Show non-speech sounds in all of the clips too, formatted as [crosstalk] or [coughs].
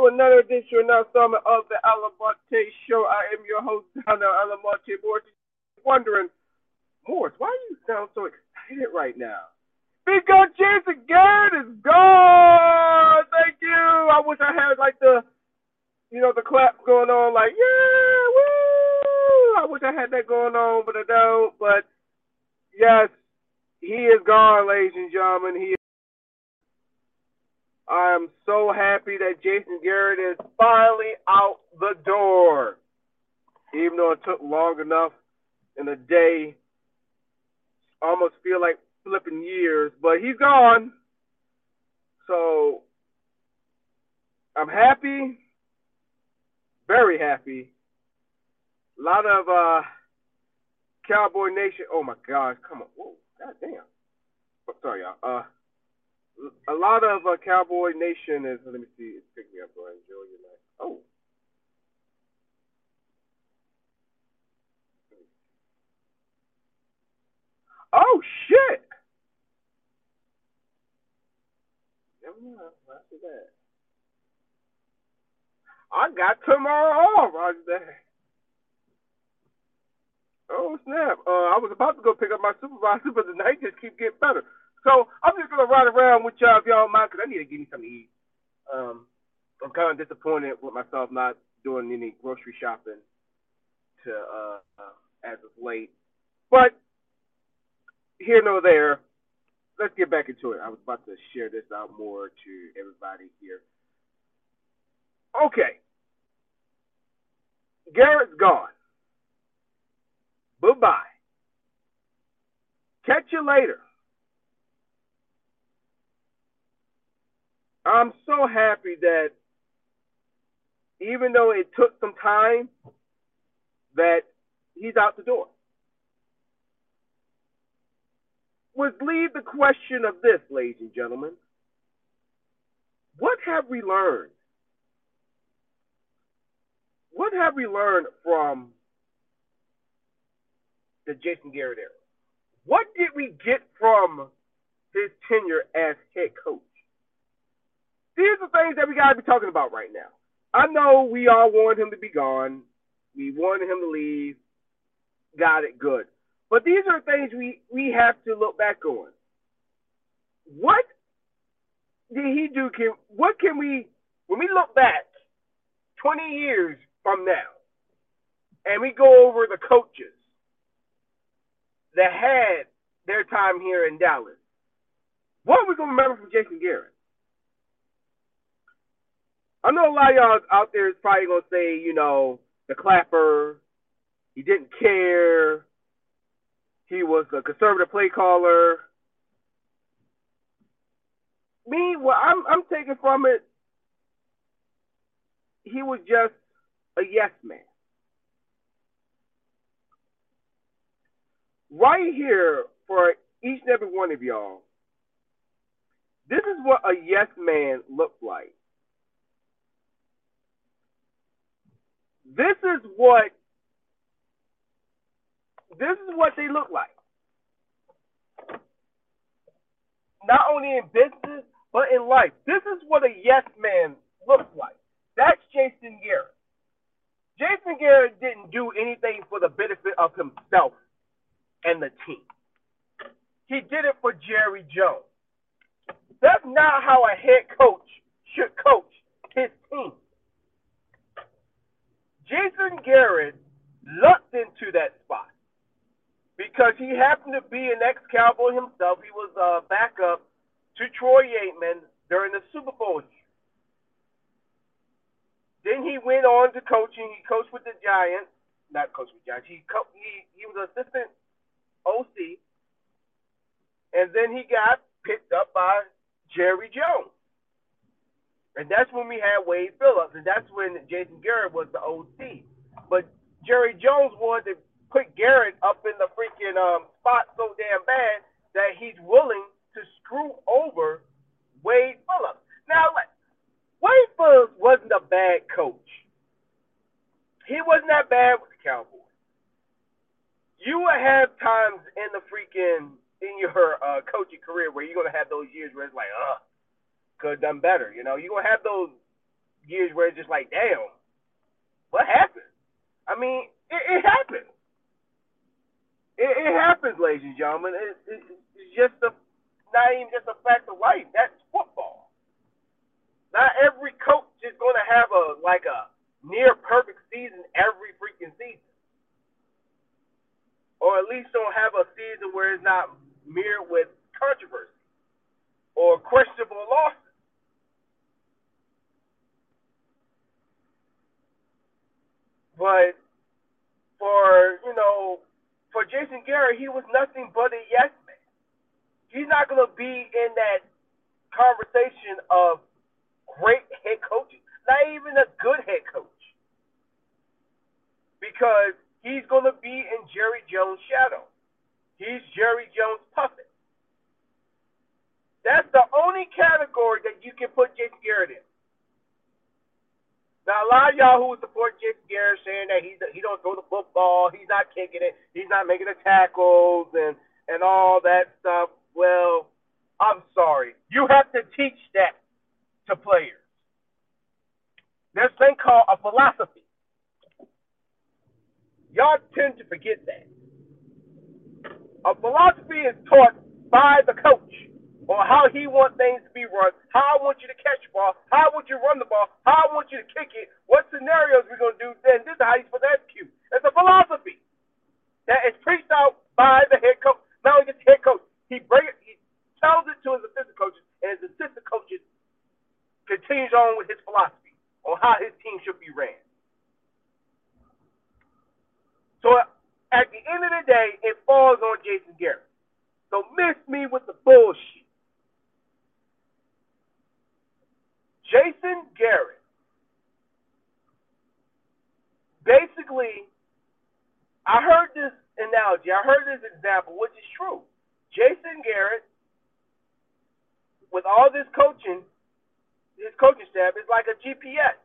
to another edition of Summit of the Alamante Show. I am your host, Donna Alamante Morris. Wondering, Morris, why you sound so excited right now? Because Jason Garrett is gone. Thank you. I wish I had like the, you know, the clap going on, like yeah, woo. I wish I had that going on, but I don't. But yes, he is gone, ladies and gentlemen. He I am so happy that Jason Garrett is finally out the door. Even though it took long enough in a day, almost feel like flipping years, but he's gone. So I'm happy, very happy. A lot of uh, Cowboy Nation. Oh my gosh, come on. Whoa, god damn. Oh, sorry, y'all. Uh, a lot of uh, Cowboy Nation is. Let me see. It's picking me up. Go ahead, enjoy your night. Oh. Oh shit! Never mind. After that, I got tomorrow off. Roger that. Oh snap! Uh, I was about to go pick up my supervisor, but the night just keep getting better. So I'm just gonna ride around with y'all if y'all don't mind, cause I need to give me something to eat. Um, I'm kind of disappointed with myself not doing any grocery shopping to uh, uh as of late, but here nor there. Let's get back into it. I was about to share this out more to everybody here. Okay. Garrett's gone. Bye bye. Catch you later. I'm so happy that even though it took some time, that he's out the door. Would leave the question of this, ladies and gentlemen. What have we learned? What have we learned from the Jason Garrett era? What did we get from his tenure as head coach? These are things that we got to be talking about right now. I know we all want him to be gone. We wanted him to leave. Got it good. But these are things we, we have to look back on. What did he do? Can, what can we, when we look back 20 years from now, and we go over the coaches that had their time here in Dallas, what are we going to remember from Jason Garrett? I know a lot of y'all out there is probably gonna say, you know, the clapper, he didn't care, he was a conservative play caller. Me, what I'm I'm taking from it, he was just a yes man. Right here for each and every one of y'all, this is what a yes man looks like. This is what this is what they look like. Not only in business, but in life. This is what a yes man looks like. That's Jason Garrett. Jason Garrett didn't do anything for the benefit of himself and the team. He did it for Jerry Jones. That's not how a head coach should coach his team. Jason Garrett lucked into that spot because he happened to be an ex-Cowboy himself. He was a backup to Troy Aikman during the Super Bowl. Then he went on to coaching. He coached with the Giants, not coached with Giants. He co- he he was assistant OC, and then he got picked up by Jerry Jones. And that's when we had Wade Phillips, and that's when Jason Garrett was the OC. But Jerry Jones wanted to put Garrett up in the freaking um, spot so damn bad that he's willing to screw over Wade Phillips. Now, Wade Phillips wasn't a bad coach. He wasn't that bad with the Cowboys. You will have times in the freaking in your uh, coaching career where you're gonna have those years where it's like, uh, could have done better. You know, you're gonna have those years where it's just like, damn, what happened? I mean, it, it happens. It, it happens, ladies and gentlemen. It, it, it's just a not even just a fact of life. That's football. Not every coach is going to have a like a near perfect season every freaking season, or at least don't have a season where it's not mirrored with controversy or questionable losses. But for you know, for Jason Garrett, he was nothing but a yes man. he's not to be in that conversation of great head coaches, not even a good head coach, because he's to be in Jerry Jones' shadow. He's Jerry Jones' puppet. That's the only category that you can put Jason Garrett in. Now, a lot of y'all who support Jason Garrett saying that he's he don't throw the football, he's not kicking it, he's not making the tackles, and and all that stuff. Well, I'm sorry. You have to teach that to players. There's a thing called a philosophy. Y'all tend to forget that. A philosophy is taught by the coach on how he wants things to be run, how I want you to catch the ball, how I want you to run the ball, how I want you to kick it, what scenarios we're going to do, then this is how you're supposed to execute. It's a philosophy that is preached out by the head coach. Not only the head coach, he bring it, he tells it to his assistant coaches, and his assistant coaches continues on with his philosophy on how his team should be ran. So at the end of the day, it falls on Jason Garrett. So miss me with the bullshit. Jason Garrett basically, I heard this analogy, I heard this example, which is true. Jason Garrett, with all this coaching, his coaching staff is like a GPS.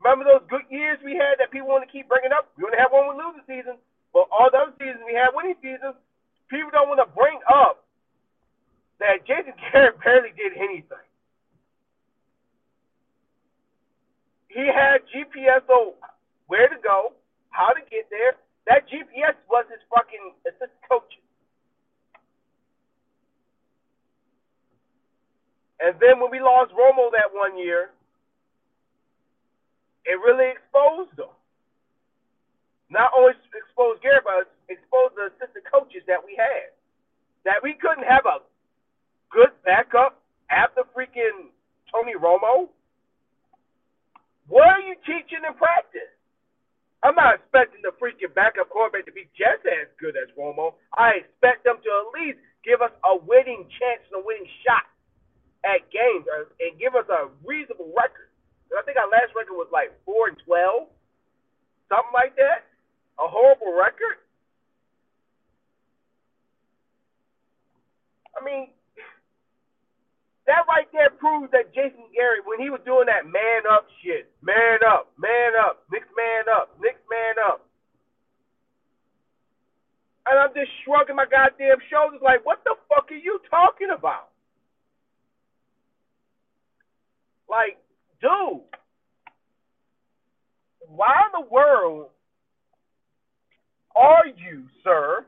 Remember those good years we had that people want to keep bringing up? We only have one with losing season, but all the other seasons we had winning seasons, people don't want to bring up that Jason [laughs] Garrett barely did anything. He had GPS on where to go, how to get there. That GPS was his fucking assistant coach. And then when we lost Romo that one year, it really exposed them. Not only exposed Garrett, but exposed the assistant coaches that we had. That we couldn't have a good backup after freaking Tony Romo. What are you teaching in practice? I'm not expecting the freaking backup quarterback to be just as good as Romo. I expect them to at least give us a winning chance and a winning shot at games and give us a reasonable record. I think our last record was like four and twelve, something like that. A horrible record. I mean, that right there proves that Jason Garrett, when he was doing that man up shit, man up, man up, next man up, next man up. And I'm just goddamn shoulders like, what the fuck are you talking about? Like, dude, why in the world are you, sir,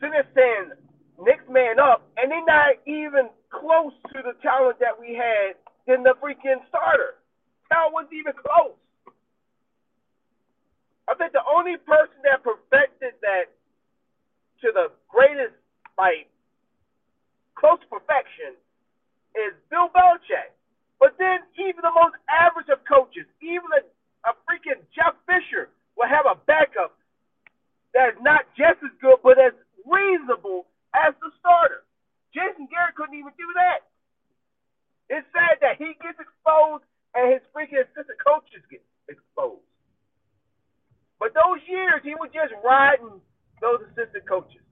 sitting there saying next man up, and they're not even close to the talent that we had in the freaking starter? Talent wasn't even close. I think the only person that perfected that to the greatest, like, close to perfection is Bill Belichick. But then even the most average of coaches, even a, a freaking Jeff Fisher, will have a backup that is not just as good, but as reasonable as the starter. Jason Garrett couldn't even do that. It's sad that he gets exposed and his freaking assistant coaches get exposed. But those years, he was just riding those assistant coaches.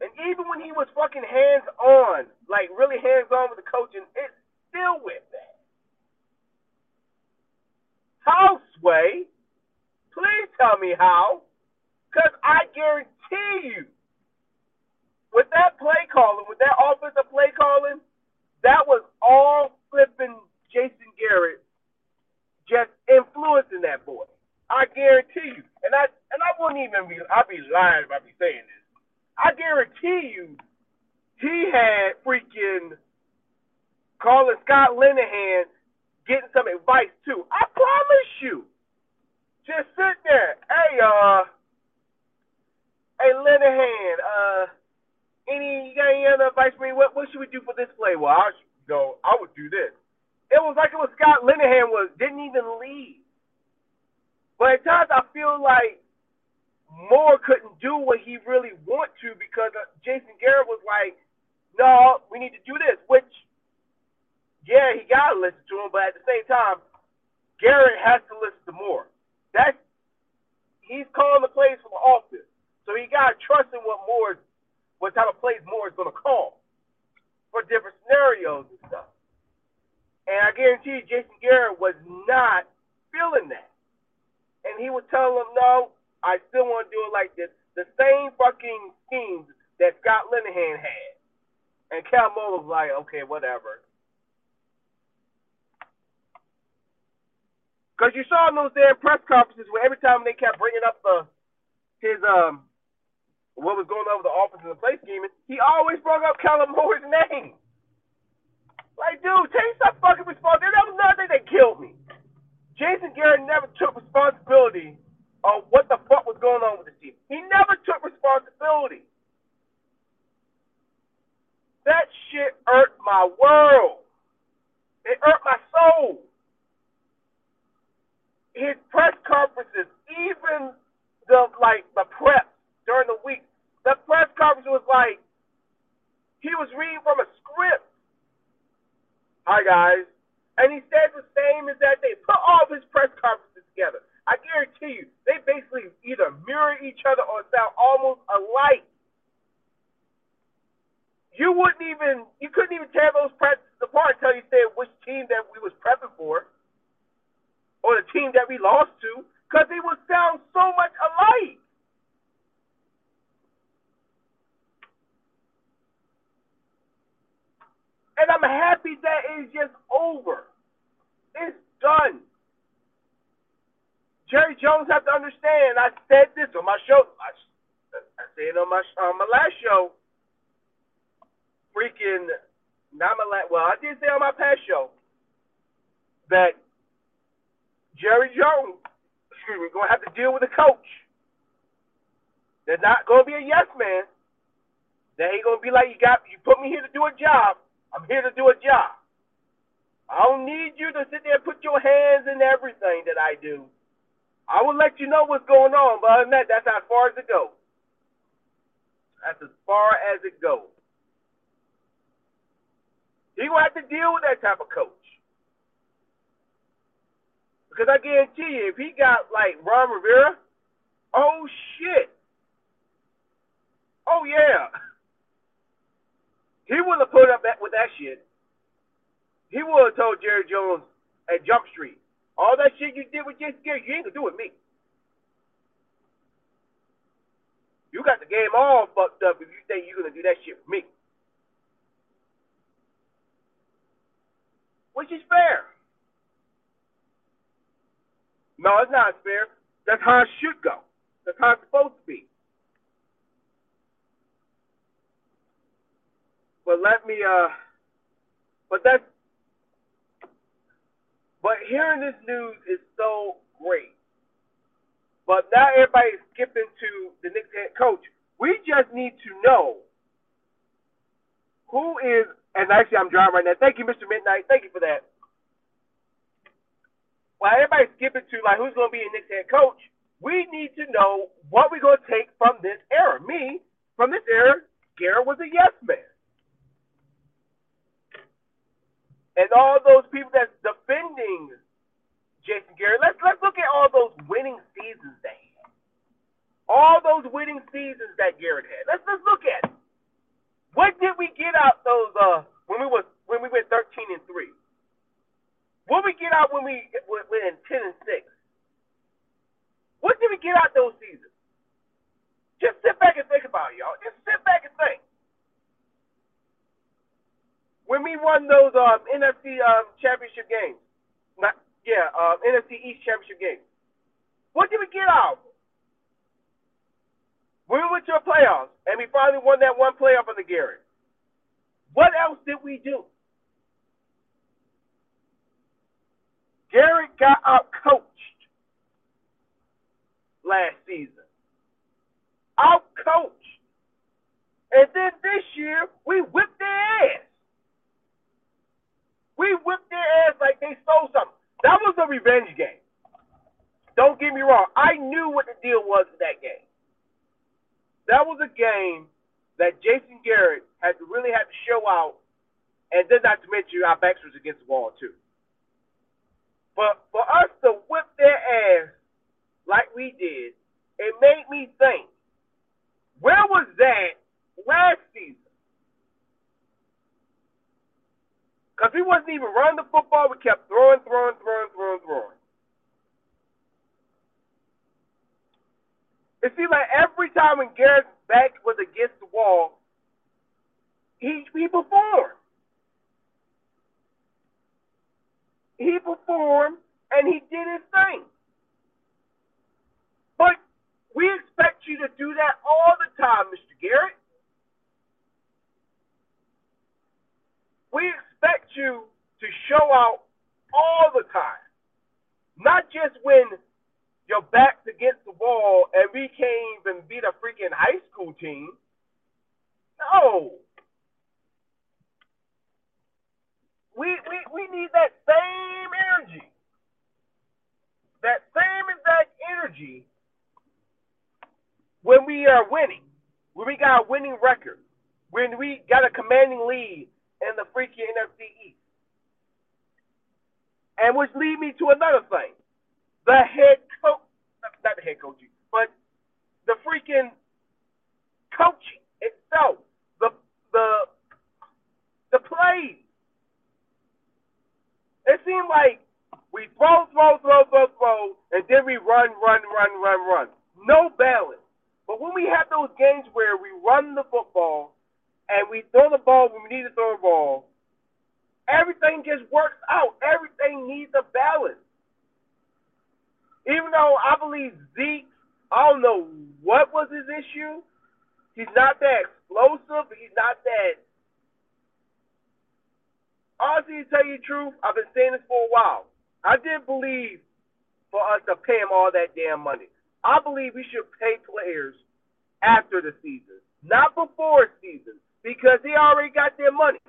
And even when he was fucking hands on, like really hands on with the coaching, it's still with that. How, Sway? Please tell me how. Because I guarantee you, with that play calling, with that offensive play calling, that was all flipping Jason Garrett just influencing that boy. I guarantee you. And I and I wouldn't even be I'd be lying if I be saying this. I guarantee you he had freaking calling Scott Linehan getting some advice too. I promise you. Just sit there. Hey, uh Hey Linehan, uh any you got any other advice for me? What what should we do for this play? Well I you know, I would do this. It was like it was Scott Linehan was didn't even lead. But at times I feel like Moore couldn't do what he really want to because uh, Jason Garrett was like, no, we need to do this. Which, yeah, he got to listen to him, but at the same time, Garrett has to listen to Moore. That's he's calling the plays from the office, so he got to trust in what Moore, what type of plays Moore is going to call for different scenarios and stuff. And I guarantee you, Jason Garrett was not feeling that, and he would tell him, no I still want to do it like this. The same fucking schemes that Scott Linehan had. And Cal Mo was like, okay, whatever. Because you saw in those damn press conferences where every time they kept bringing up the his um what was going on with the offense and the play scheme, he always brought up Kellen Moore's name. Like, dude, take some fucking responsibility. That was nothing that killed me. Jason Garrett never took responsibility on what the fuck was going on with the team. He never took responsibility. That shit hurt my world. It hurt my soul. His press conferences, even the like the prep during the week, the press conference was like he was reading from a script. Hi guys. And he said the same as that they put all of his press conferences together. I guarantee you, they basically either mirror each other or sound almost alike. You wouldn't even, you couldn't even tear those practices apart until you said which team that we was prepping for, or the team that we lost to, because they would sound so much alike. And I'm happy that it's just over. It's done. Jerry Jones have to understand. I said this on my show. I, I said it on my on my last show. Freaking, not my last. Well, I did say on my past show that Jerry Jones, excuse me, going to have to deal with a coach. They're not going to be a yes man. They ain't going to be like you got. You put me here to do a job. I'm here to do a job. I don't need you to sit there and put your hands in everything that I do. I will let you know what's going on, but other than that, that's as far as it goes. That's as far as it goes. He will have to deal with that type of coach. Because I guarantee you, if he got like Ron Rivera, oh shit. Oh yeah. [laughs] He would have put up that with that shit. He would have told Jerry Jones at Jump Street, all that shit you did with Jason Garrett, you ain't gonna do with me. You got the game all fucked up if you think you're gonna do that shit with me. Which is fair. No, it's not fair. That's how it should go. That's how it's supposed to be. But let me uh but that's but hearing this news is so great. But now everybody's skipping to the next head coach. We just need to know who is, and actually I'm driving right now. Thank you, Mr. Midnight. Thank you for that. While everybody's skipping to like who's going to be a next head coach, we need to know what we're going to take from this era. Me, from this era, Garrett was a yes man. And all those people that's defending Jason Garrett. Let's let's look at all those winning seasons he had. All those winning seasons that Garrett had. Let's let's look at it. What did we get out those uh when we was when we went thirteen and three? What we get out when we went ten and six? What did we get out those seasons? Just sit back and think about it, y'all. Just sit back and think when we won those um, NFC um, championship game. Not, yeah, um, NFC East championship game. What did we get out? We went to the playoffs, and we finally won that one playoff under Garrett. What else did we do? Garrett got out coached last season. Out coached. And then this year, we whipped their ass. We whipped their ass like they stole something. That was a revenge game. Don't get me wrong. I knew what the deal was in that game. That was a game that Jason Garrett had to really have to show out, and then not to mention our backs was against the wall too. But for us to whip their ass like we did, it made me think, where was that last season? Because we wasn't even running the football. We kept throwing, throwing, throwing, throwing, throwing. It seemed like every time when Garrett's back was against the wall, he he performed. He performed and he did his thing. But we expect you to do that all the time, Mr. Garrett. We expect you to show out all the time, not just when your back's against the wall and we can't even beat a freaking high school team. No. We, we, we need that same energy. That same exact energy when we are winning, when we got a winning record, when we got a commanding lead in the freaky NFC East. And which lead me to another thing. The head coach, not the head coach, but the freaking coaching itself, the the the plays. It seemed like we throw, throw, throw, throw, throw, and then we run, run, run, run, run. No balance. But when we have those games where we run the football and we throw the ball when we need to throw the ball, everything just works out. Everything needs a balance. Even though I believe Zeke, I don't know what was his issue. He's not that explosive. He's not that. Honestly, to tell you the truth, I've been saying this for a while. I didn't believe for us to pay him all that damn money. I believe we should pay players after the season, not before season, because they already got their money.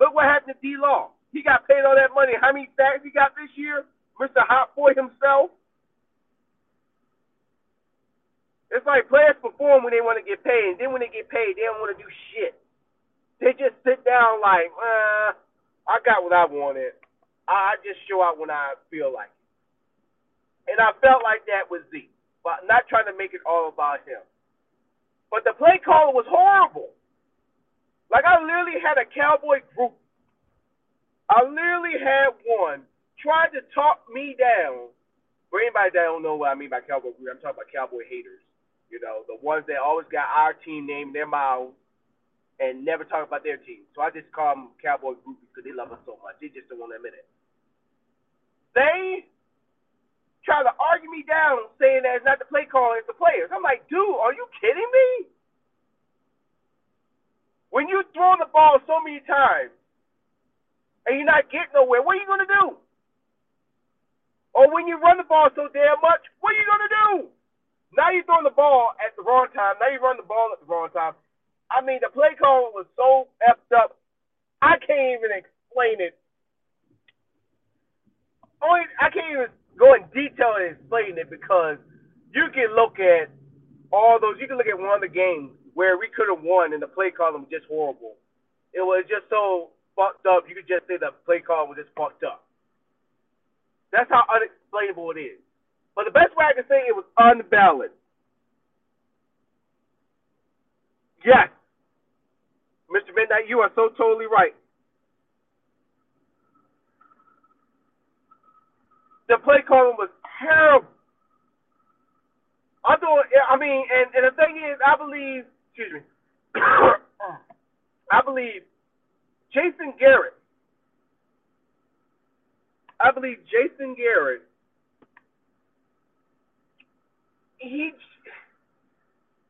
Look what happened to D Law. He got paid all that money. How many sacks he got this year? Mr. Hot Boy himself. It's like players perform when they want to get paid, and then when they get paid, they don't want to do shit. They just sit down like, uh, I got what I wanted. I just show out when I feel like it. And I felt like that with Zeke, but not trying to make it all about him. But the play caller was horrible. Like I literally had a cowboy group. I literally had one trying to talk me down. For anybody that don't know what I mean by cowboy group, I'm talking about cowboy haters. You know, the ones that always got our team name in their mouths and never talk about their team. So I just call them cowboy groupies because they love us so much. They just don't want to admit it. They try to argue me down saying that it's not the play call, it's the players. I'm like, dude, are you kidding me? When you throw the ball so many times and you're not getting nowhere, what are you going to do? Or when you run the ball so damn much, what are you going to do? Now you're throwing the ball at the wrong time. Now you run the ball at the wrong time. I mean, the play call was so effed up, I can't even explain it. Only I can't even go in detail and explain it because you can look at all those. You can look at one of the games where we could have won and the play call was just horrible. It was just so fucked up. You could just say the play call was just fucked up. That's how unexplainable it is. But the best way I can say it was unbalanced. Yes. Mr. Midnight, you are so totally right. The play calling was terrible. I thought, I mean, and, and the thing is, I believe, excuse me, [coughs] I believe Jason Garrett, I believe Jason Garrett he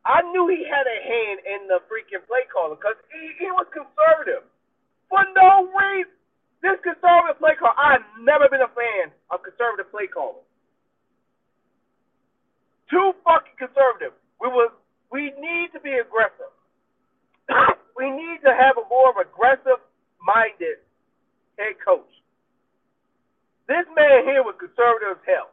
I knew he had a hand in the freaking play calling because he, he was conservative for no reason. This conservative play call, I've never been a fan of conservative play calling. Too fucking conservative. We was we need to be aggressive. [coughs] we need to have a more of aggressive minded head coach. This man here was conservative as hell.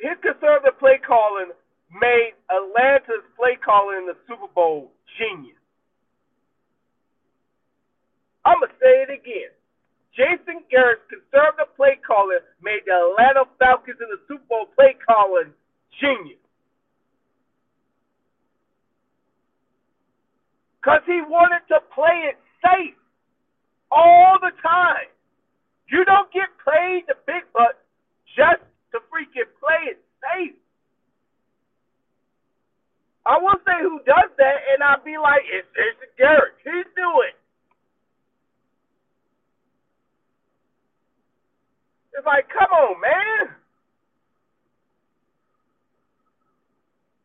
His conservative play calling made Atlanta's play calling in the Super Bowl genius. I'm going to say it again. Jason Garrett's conservative play calling made the Atlanta Falcons in the Super Bowl play calling genius. Because he wanted to play it safe all the time. You don't get paid the big bucks just to freaking play it safe. I will say who does that, and I'll be like, it's Jason Garrett. He's doing it. It's like, come on, man.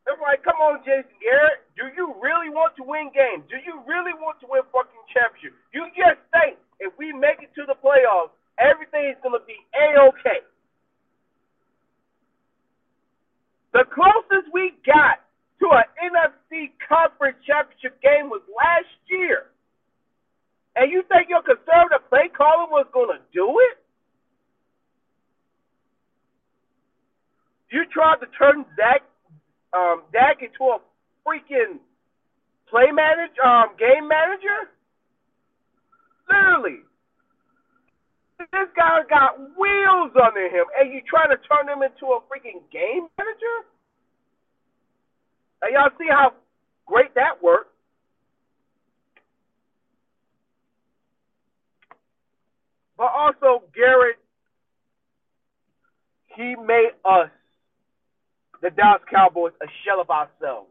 It's like, come on, Jason Garrett. Do you really want to win games? Do you really want to win fucking championship? You just think if we make it to the playoffs, everything's gonna be a-okay. The closest we got to an NFC conference championship game was last year. And you think your conservative play calling was gonna do it? You tried to turn Zach um, Dak into a freaking play manager, um, game manager. Literally, this guy got wheels under him, and you trying to turn him into a freaking game manager? And y'all see how great that worked. But also, Garrett, he made us the Dallas Cowboys a shell of ourselves,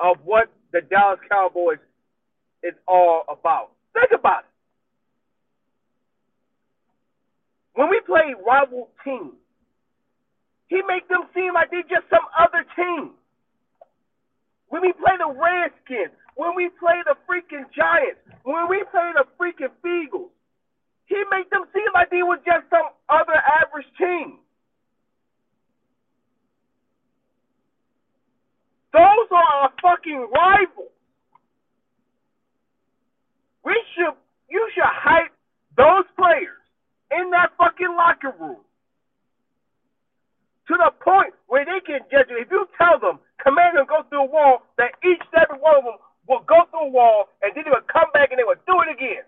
of what the Dallas Cowboys is all about. Think about it. When we play rival teams, he make them seem like they're just some other team. When we play the Redskins, when we play the freaking Giants, when we play the freaking Eagles, he make them seem like they were just some other average team. Those are our fucking rivals. We should, you should hype those players in that fucking locker room to the point where they can judge you. If you tell them, command them go through a wall, that each and every one of them will go through a wall and then they will come back and they will do it again.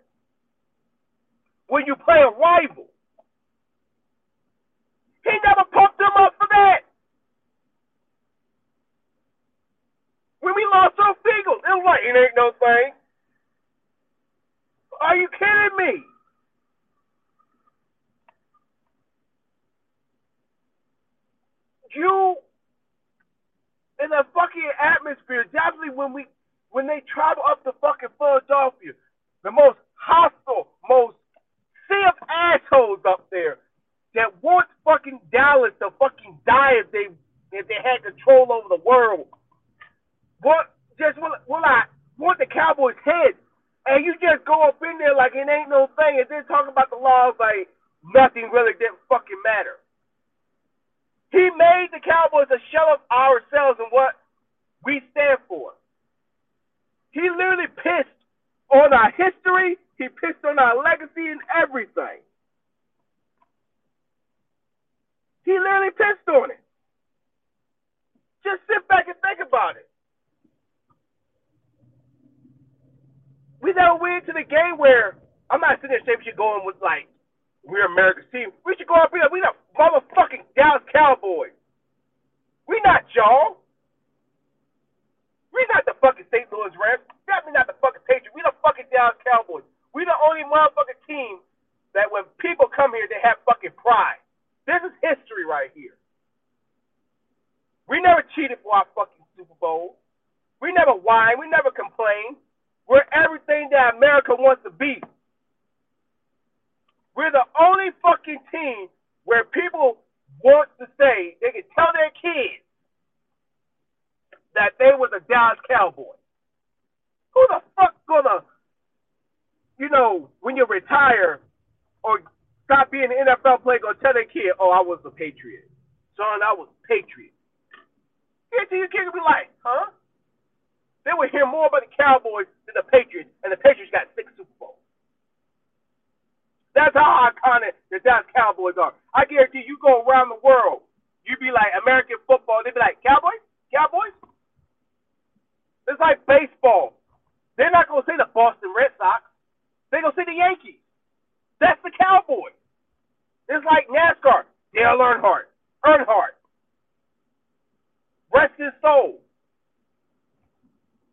When you play a rival, he never pumped them up for that. When we lost those It ain't no thing. Are you kidding me? You in the fucking atmosphere, definitely when we when they travel up to fucking Philadelphia, the most hostile, most sea of assholes up there that want fucking Dallas to fucking die if they if they had control over the world what just will, will I want the Cowboys' head, and you just go up in there like it ain't no thing, and then talk about the laws like nothing really didn't fucking matter. He made the Cowboys a shell of ourselves and what we stand for. He literally pissed on our history. He pissed on our legacy and everything. He literally pissed on it. Just sit back and think about it. We never went to the game where I'm not sitting there saying we should go in with like we're America's team. We should go up here. We the motherfucking Dallas Cowboys. We not y'all. We not the fucking St. Louis Rams. Definitely not the fucking Patriots. We the fucking Dallas Cowboys. We the only motherfucking team that when people come here, they have fucking pride. This is history right here. We never cheated for our fucking Super Bowl. We never whined. We never complained. We're everything that America wants to be. We're the only fucking team where people want to say they can tell their kids that they was a Dallas Cowboy. Who the fuck gonna, you know, when you retire or stop being an NFL player, gonna tell their kid, "Oh, I was a Patriot, son, I was a Patriot." Yeah, your kid will be like, "Huh?" They would hear more about the Cowboys the Patriots, and the Patriots got six Super Bowls. That's how iconic the Dallas Cowboys are. I guarantee you go around the world, you'd be like American football, They'd be like Cowboys, Cowboys. It's like baseball. They're not gonna say the Boston Red Sox. They're gonna say the Yankees. That's the Cowboys. It's like NASCAR. Dale Earnhardt. Earnhardt. Rest his soul.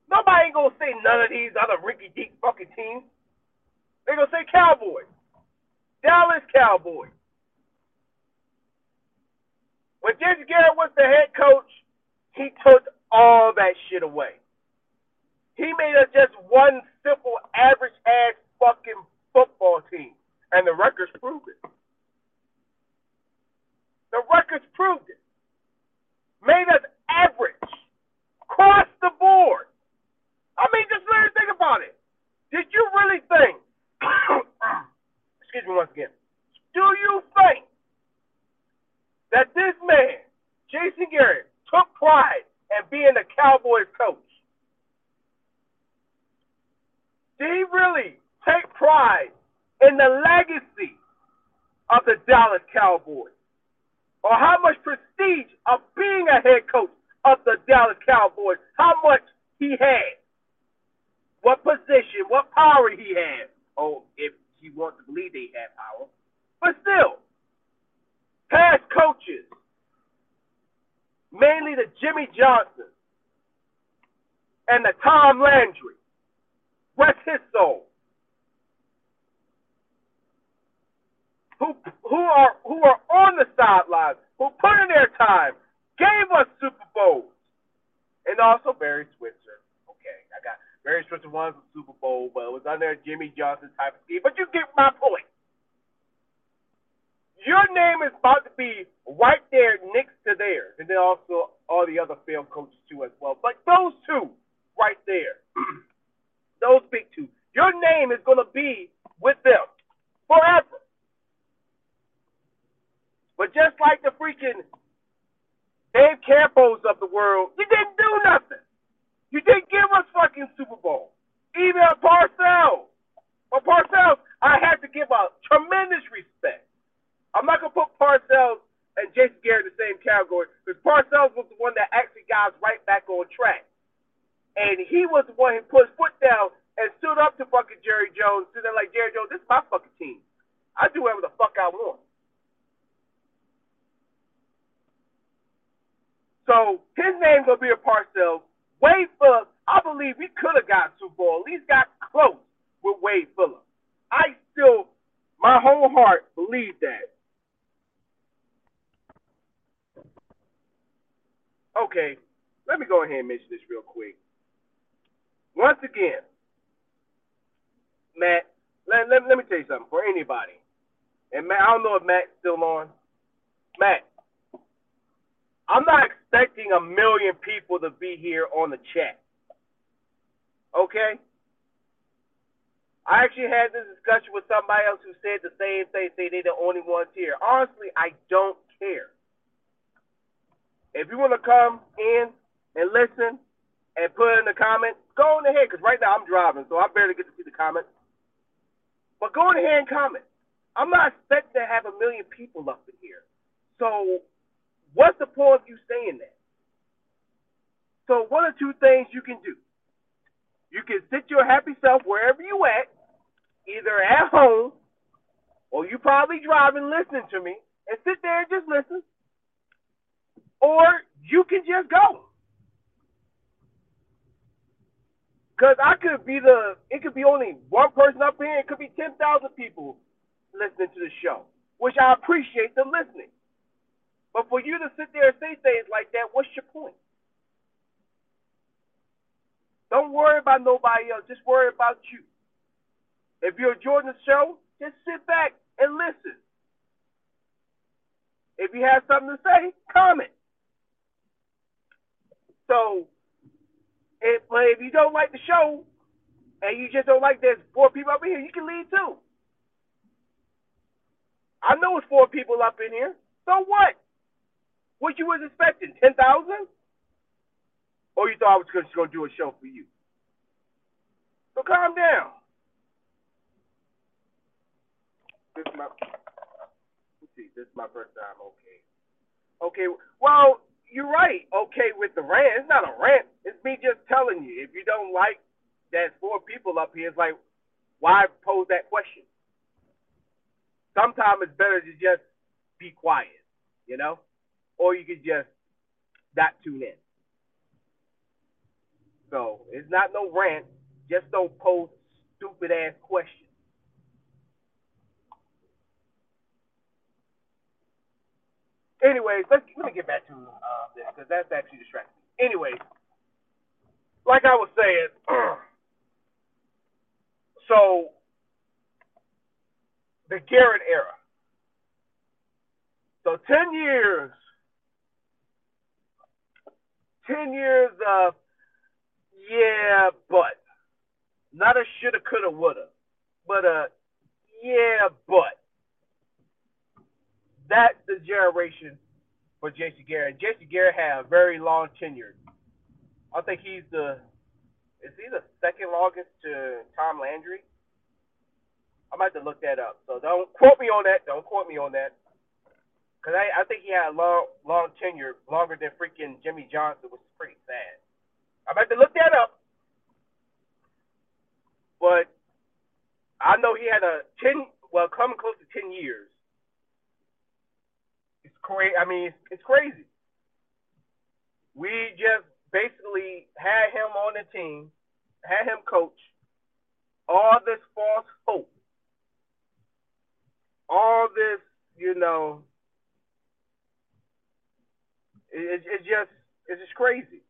Nobody ain't gonna say none of these other Ricky Deep fucking teams. They're gonna say Cowboys. Dallas Cowboys. When Jason Garrett was the head coach, he took all that shit away. He made us just one simple, average ass fucking football team. And the records proved it. The records proved it. Made us average. Across the board. I mean, just me think about it. Did you really think, [coughs] excuse me once again, do you think that this man, Jason Garrett, took pride in being the Cowboys coach? Did he really take pride in the legacy of the Dallas Cowboys? Or how much prestige of being a head coach of the Dallas Cowboys, how much he had? What position, what power he had? Oh, if he wants to believe they had power. But still, past coaches, mainly the Jimmy Johnson and the Tom Landry, rest his soul. Who who are who are on the sidelines, who put in their time, gave us Super Bowls, and also Barry Switzer. Barry Switzer won the Super Bowl, but it was under Jimmy Johnson type of scheme. But you get my point. Your name is about to be right there next to theirs, and then also all the other film coaches too as well. But those two right there. those big two. Your name is going to be with them forever. But just like the freaking Dave Campos of the world, you didn't do nothing. You didn't give us fucking Super Bowl. Even Parcells. But Parcells, I had to give a tremendous respect. I'm not going to put Parcells and Jason Garrett in the same category because Parcells was the one that actually got us right back on track. And he was the one who put his foot down and stood up to fucking Jerry Jones, stood there like, Jerry Jones, this is my fucking team. I do whatever the fuck I want. So his name's gonna be a Parcells. Wade Phillips, I believe we could have got Super Bowl, at least got close with Wade Phillips. I still, my whole heart, believe that. Okay, let me go ahead and mention this real quick. Once again, Matt, let, let, let me tell you something for anybody. And Matt, I don't know if Matt's still on. Matt, I'm not expecting a million people to be here on the chat. Okay? I actually had this discussion with somebody else who said the same thing, say they're the only ones here. Honestly, I don't care. If you want to come in and listen, and put in the comments, go on ahead, because right now I'm driving, so I barely get to see the comments. But go on ahead and comment. I'm not expecting to have a million people up in here. So what's the point of you saying that? So one or two things you can do. You can sit your happy self wherever you at, either at home or you probably driving listening to me, and sit there and just listen. Or you can just go. Because I could be the, it could be only one person up here, it could be 10,000 people listening to the show, which I appreciate them listening. But for you to sit there and say things like that, what's your point? Don't worry about nobody else, just worry about you. If you're enjoying the show, just sit back and listen. If you have something to say, comment. So, if, if you don't like the show and you just don't like there's four people up in here, you can leave too. I know it's four people up in here. So what? What you was expecting? Ten thousand? Or you thought I was just gonna do a show for you? So calm down. This is my let's see, this is my first time, okay. Okay, well, you're right, okay with the rant. It's not a rant. It's me just telling you. If you don't like that four people up here, it's like why pose that question? Sometimes it's better to just be quiet, you know? Or you could just not tune in. So it's not no rant. Just don't pose stupid ass questions. Anyways, let's let me get back to uh, this because that's actually distracting. Anyways, like I was saying, [clears throat] so the Garrett era. So ten years, ten years of yeah, but not a shoulda, coulda, woulda, but a yeah, but that's the generation for Jason Garrett. Jason Garrett had a very long tenure. I think he's the is he the second longest to Tom Landry? I might have to look that up. So don't quote me on that. Don't quote me on that. Cause I, I think he had a long long tenure, longer than freaking Jimmy Johnson, which is pretty sad. I might have to look that up. But I know he had a ten well coming close to ten years It's crazy. I mean, it's, it's crazy. We just basically had him on the team, had him coach, all this false hope, all this, you know, it, it's just it's just crazy.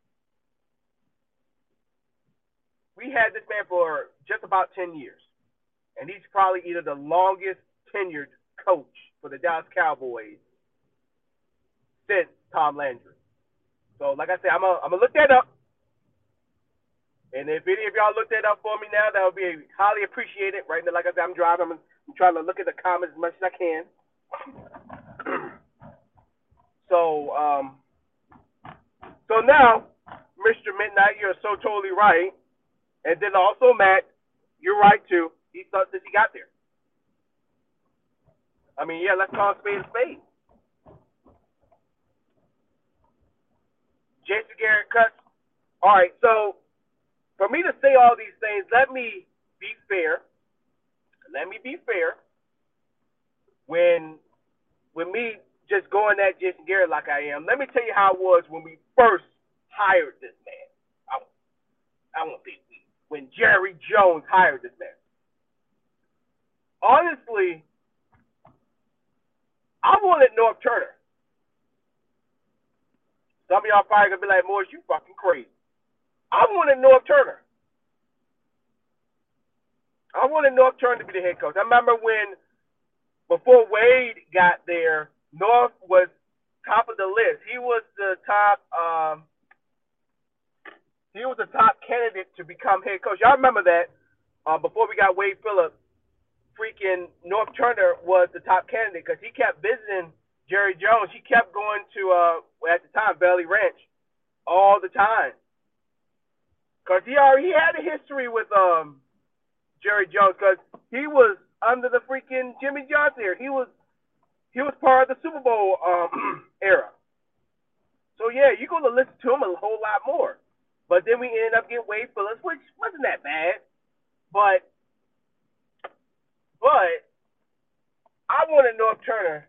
We had this man for just about ten years, and he's probably either the longest tenured coach for the Dallas Cowboys since Tom Landry. So, like I said, I'm gonna I'm gonna look that up. And if any of y'all look that up for me now, that would be highly appreciated. Right now, like I said, I'm driving. I'm, I'm trying to look at the comments as much as I can. [clears throat] so, um, so now, Mr. Midnight, you're so totally right. And then also, Matt, you're right too. He thought that he got there. I mean, yeah, let's call a spade a spade. Jason Garrett cuts. All right, so for me to say all these things, let me be fair. Let me be fair. When when me just going at Jason Garrett like I am, let me tell you how it was when we first hired this man. I, I won't be when Jerry Jones hired this man. Honestly, I wanted Norv Turner. Some of y'all probably gonna be like, Morris, you fucking crazy. I wanted Norv Turner. I wanted Norv Turner to be the head coach. I remember when, before Wade got there, Norv was top of the list. He was the top. Um, he was the top candidate to become head coach. Y'all remember that? Uh, before we got Wade Phillips, freaking Norv Turner was the top candidate because he kept visiting Jerry Jones, he kept going to uh at the time Valley Ranch all the time. Cause he already had a history with um Jerry Jones because he was under the freaking Jimmy Johnson era. He was he was part of the Super Bowl um [clears throat] era. So yeah, you're gonna listen to him a whole lot more. But then we ended up getting Wade Phillips, which wasn't that bad. But but I wanted Norv Turner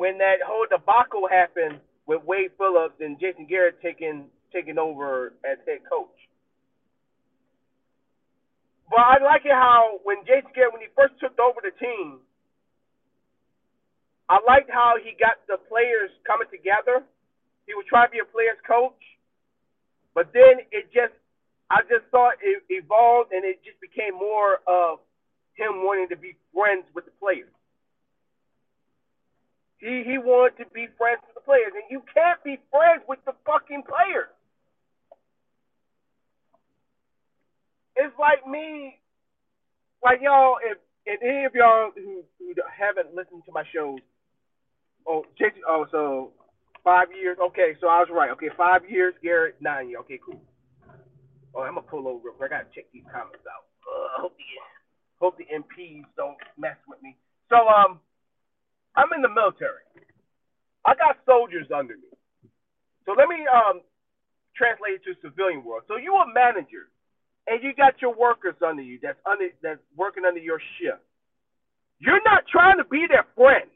when that whole debacle happened with Wade Phillips and Jason Garrett taking taking over as head coach. But I like it how when Jason Garrett when he first took over the team, I liked how he got the players coming together. He was trying to be a players coach, but then it just I just thought it evolved and it just became more of him wanting to be friends with the players. He he wanted to be friends with the players, and you can't be friends with the fucking players. It's like me, like y'all. If if any of y'all who who haven't listened to my shows, oh, oh, so five years. Okay, so I was right. Okay, five years. Garrett, nine years. Okay, cool. Oh, I'm gonna pull over. Real quick. I gotta check these comments out. Uh, hope the hope the MPs don't mess with me. So um, I'm in the military. I got soldiers under me. So let me um translate it to civilian world. So you a manager, and you got your workers under you that's under that's working under your shift. You're not trying to be their friend.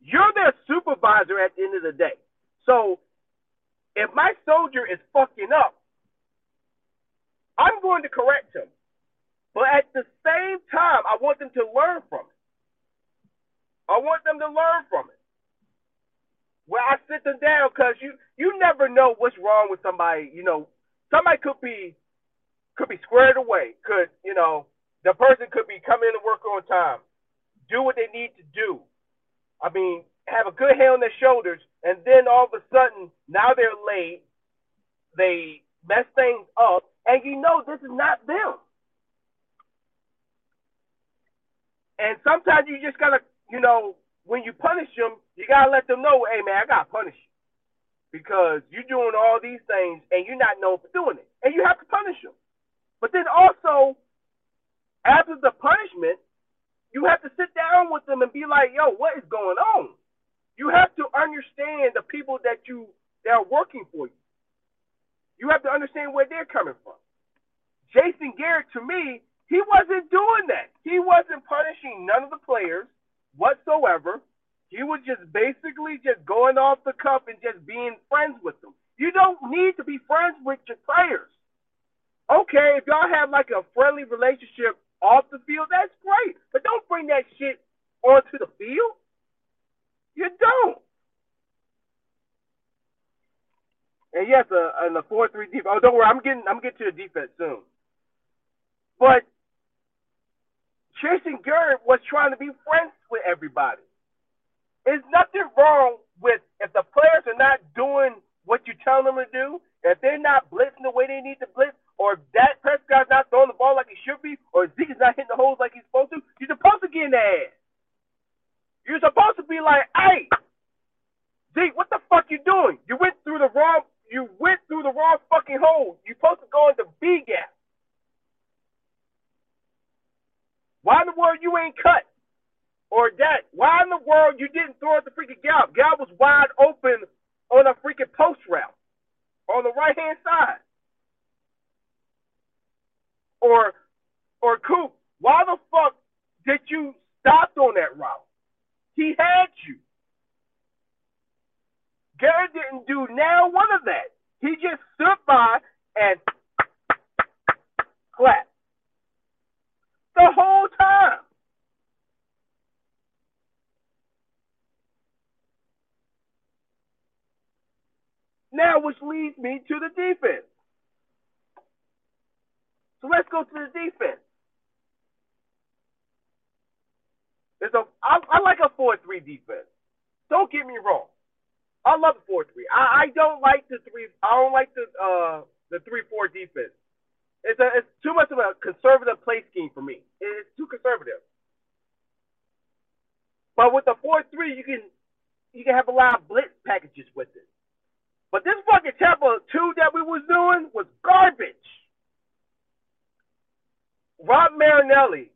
You're their supervisor at the end of the day. So if my soldier is fucking up, I'm going to correct him. But at the same time, I want them to learn from it. I want them to learn from it. Where I sit them down because you you never know what's wrong with somebody. You know, somebody could be could be squared away. Could you know the person could be coming to work on time, do what they need to do. I mean, have a good head on their shoulders, and then all of a sudden now they're late. They mess things up, and you know this is not them. And sometimes you just gotta, you know, when you punish them, you gotta let them know, hey man, I gotta punish you because you're doing all these things and you're not known for doing it, and you have to punish them. But then also, after the punishment, you have to sit down with them and be like, yo, what is going on? You have to understand the people that you that are working for you. You have to understand where they're coming from. Jason Garrett, to me, he wasn't doing that. He wasn't punishing none of the players whatsoever. He was just basically just going off the cuff and just being friends with them. You don't need to be friends with your players. Okay, if y'all have like a friendly relationship off the field, that's great. But don't bring that shit onto the field. You don't. And yes, uh, the four three defense. Oh, don't worry, I'm getting I'm getting to the defense soon. But Jason Garrett was trying to be friends with everybody. There's nothing wrong with if the players are not doing what you tell them to do, if they're not blitzing the way they need to blitz, or if Dak Prescott's not throwing the ball like he should be, or Zeke is not hitting the holes like he's supposed to, you're supposed to get in the ass. You're supposed to be like, hey, Zeke, what the fuck you doing? You went through the wrong you went through the wrong fucking hole. You're supposed to go into B gap. Why in the world you ain't cut? Or that? Why in the world you didn't throw it to freaking Gallup? Gallup was wide open on a freaking post route on the right hand side. Or or Coop, why the fuck did you stop on that route? He had you. Garrett didn't do now one of that. He just stood by and clapped the whole time. Now, which leads me to the defense. So let's go to the defense. There's a, I, I like a 4 3 defense. Don't get me wrong. I love the four three. I, I don't like the three. I don't like the uh the three four defense. It's a it's too much of a conservative play scheme for me. It's too conservative. But with the four three, you can you can have a lot of blitz packages with it. But this fucking Tampa two that we was doing was garbage. Rod Marinelli.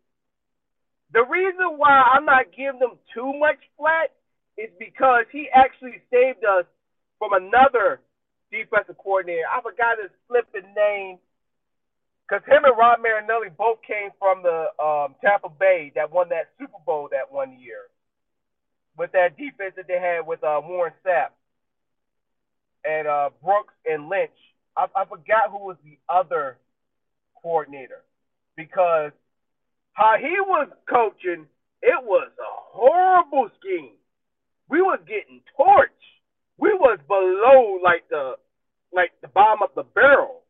The reason why I'm not giving them too much flack is because he actually saved us from another defensive coordinator. I forgot his flipping name. Because him and Rod Marinelli both came from the um, Tampa Bay that won that Super Bowl that one year with that defense that they had with uh, Warren Sapp and uh, Brooks and Lynch. I, I forgot who was the other coordinator because how he was coaching, it was a horrible scheme we was getting torched. We was below like the like the bottom of the barrel.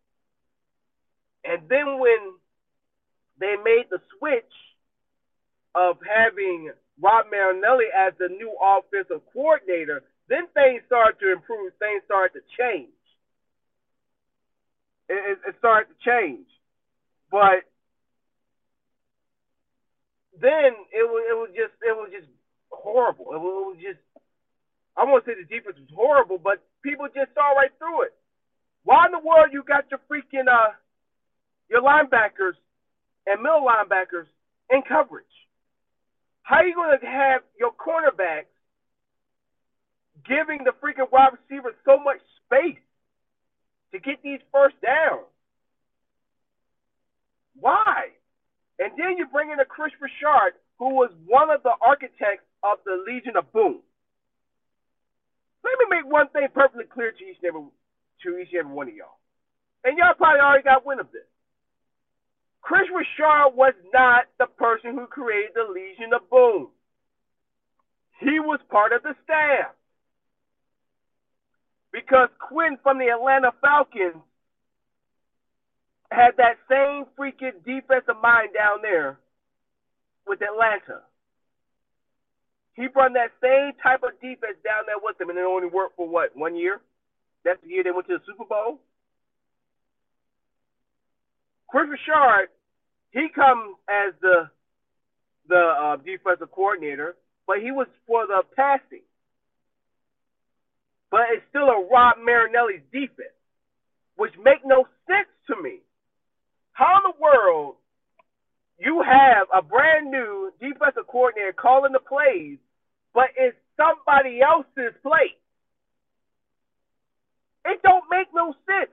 And then when they made the switch of having Rod Marinelli as the new offensive coordinator, then things started to improve. Things started to change. It, it, it started to change, but then it was it was just it was just horrible. It was, it was just I won't say the defense was horrible, but people just saw right through it. Why in the world you got your freaking uh your linebackers and middle linebackers in coverage? How are you going to have your cornerbacks giving the freaking wide receivers so much space to get these first downs? Why? And then you bring in a Kris Richard, who was one of the architects of the Legion of Boom. Let me make one thing perfectly clear to each and every to each and every one of y'all. And y'all probably already got wind of this. Kris Richard was not the person who created the Legion of Boom. He was part of the staff. Because Quinn from the Atlanta Falcons had that same freaking defensive mind down there with Atlanta. He brought that same type of defense down there with him, and it only worked for what, one year? That's the year they went to the Super Bowl? Kris Richard, he comes as the the uh, defensive coordinator, but he was for the passing. But it's still a Rod Marinelli's defense, which make no sense to me. How in the world you have a brand new defensive coordinator calling the plays, but it's somebody else's play? It don't make no sense.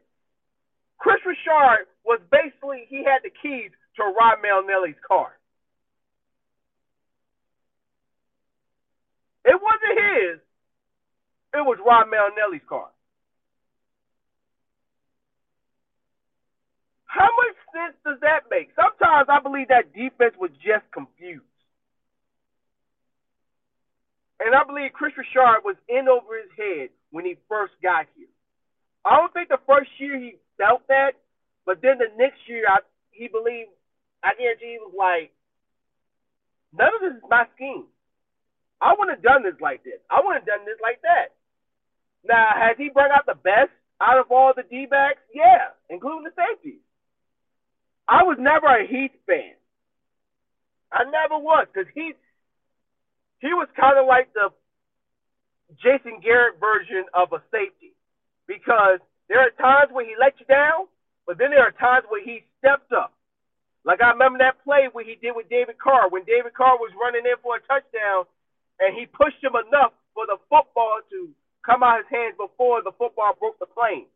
Kris Richard was basically he had the keys to Rod Marinelli's car. It wasn't his. It was Rod Marinelli's car. How much sense does that make? Sometimes I believe that defense was just confused. And I believe Kris Richard was in over his head when he first got here. I don't think the first year he felt that, but then the next year, I, he believed, I guarantee he was like, none of this is my scheme. I wouldn't have done this like this. I wouldn't have done this like that. Now, has he brought out the best out of all the D backs? Yeah, including the safeties. I was never a Heath fan. I never was, because he he was kind of like the Jason Garrett version of a safety, because there are times when he let you down, but then there are times where he stepped up. Like I remember that play where he did with David Carr when David Carr was running in for a touchdown, and he pushed him enough for the football to come out his hands before the football broke the plane.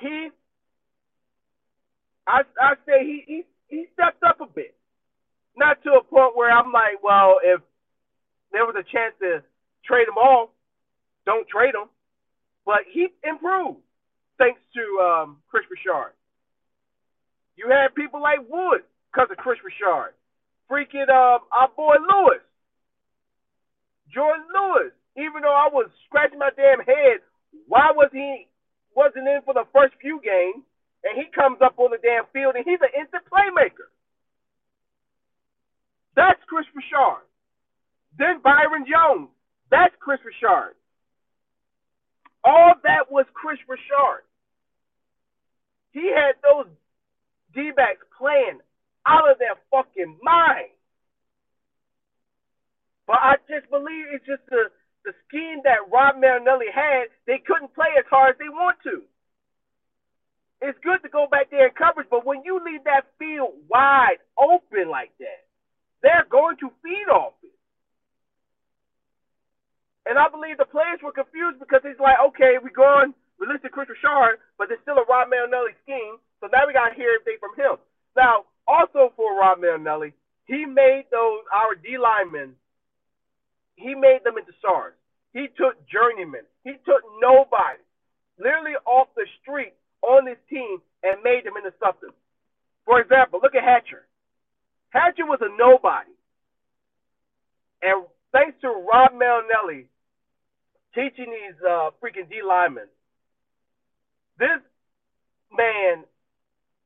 He, I I say he he he stepped up a bit, not to a point where I'm like, well, if there was a chance to trade them all. Don't trade them. But he improved thanks to um, Kris Richard. You had people like Wood because of Kris Richard. Freaking um, our boy Lewis. Jourdan Lewis. Even though I was scratching my damn head, why was he wasn't in for the first few games? And he comes up on the damn field and he's an instant playmaker. That's Kris Richard. Then Byron Jones. That's Kris Richard. All that was Kris Richard. He had those D backs playing out of their fucking mind. But I just believe it's just the, the scheme that Rod Marinelli had. They couldn't play as hard as they want to. It's good to go back there in coverage, but when you leave that field wide open like that, they're going to feed off it. And I believe the players were confused because he's like, okay, we go on, we listen to Kris Richard, but there's still a Rod Marinelli scheme. So now we got to hear everything from him. Now, also for Rod Marinelli, he made those, our D linemen, he made them into stars. He took journeymen. He took nobody, literally off the street on this team and made them into something. For example, look at Hatcher. Hatcher was a nobody. And thanks to Rod Marinelli, teaching these uh, freaking D linemen. This man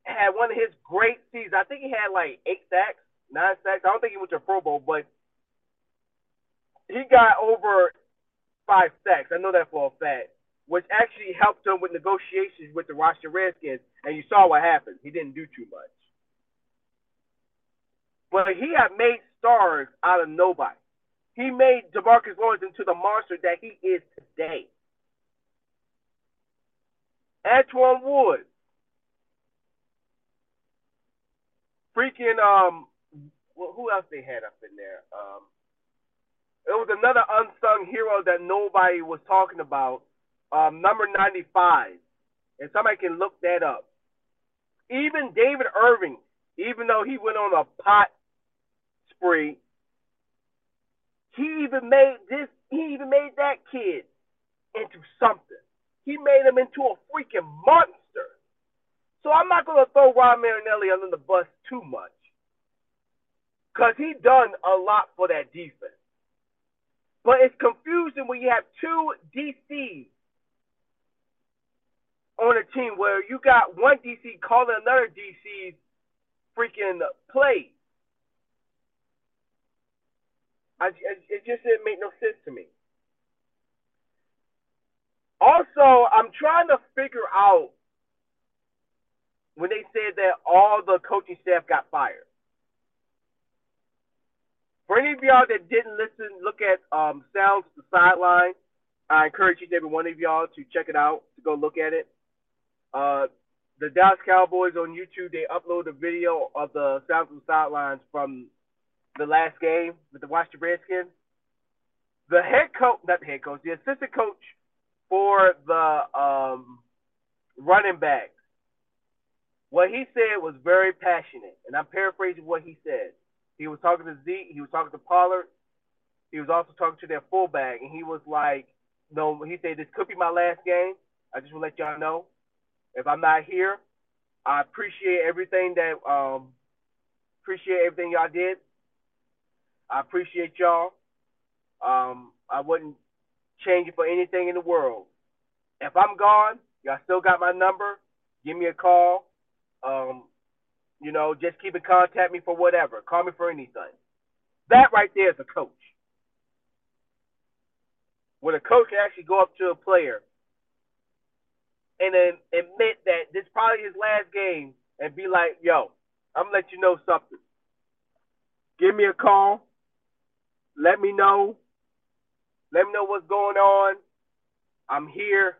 had one of his great seasons. I think he had like eight sacks, nine sacks. I don't think he went to Pro Bowl, but he got over five sacks. I know that for a fact, which actually helped him with negotiations with the Washington Redskins. And you saw what happened. He didn't do too much. But he had made stars out of nobody. He made Demarcus Lawrence into the monster that he is today. Antwaun Woods. Freaking um who else they had up in there? Um it was another unsung hero that nobody was talking about. Um, number 95. And somebody can look that up. Even David Irving, even though he went on a pot spree, he even made this, he even made that kid into something. He made him into a freaking monster. So I'm not going to throw Rod Marinelli under the bus too much. Because he done a lot for that defense. But it's confusing when you have two DCs on a team where you got one DC calling another DC's freaking plays. I, it just didn't make no sense to me. Also, I'm trying to figure out when they said that all the coaching staff got fired. For any of y'all that didn't listen, look at um, Sounds the Sideline. I encourage each and every one of y'all to check it out, to go look at it. Uh, the Dallas Cowboys on YouTube, they upload a video of the Sounds of the Sidelines from the last game with the Washington Redskins. The head coach, not the head coach, the assistant coach for the um, running backs, what he said was very passionate, and I'm paraphrasing what he said. He was talking to Zeke, he was talking to Pollard, he was also talking to their fullback, and he was like, "No," he said, "This could be my last game. I just want to let y'all know, if I'm not here, I appreciate everything that um, appreciate everything y'all did. I appreciate y'all. Um, I wouldn't change it for anything in the world. If I'm gone, y'all still got my number. Give me a call. Um, you know, just keep in contact me for whatever. Call me for anything. That right there is a coach. When a coach can actually go up to a player and then admit that this is probably his last game and be like, yo, I'm gonna let you know something. Give me a call. Let me know. Let me know what's going on. I'm here,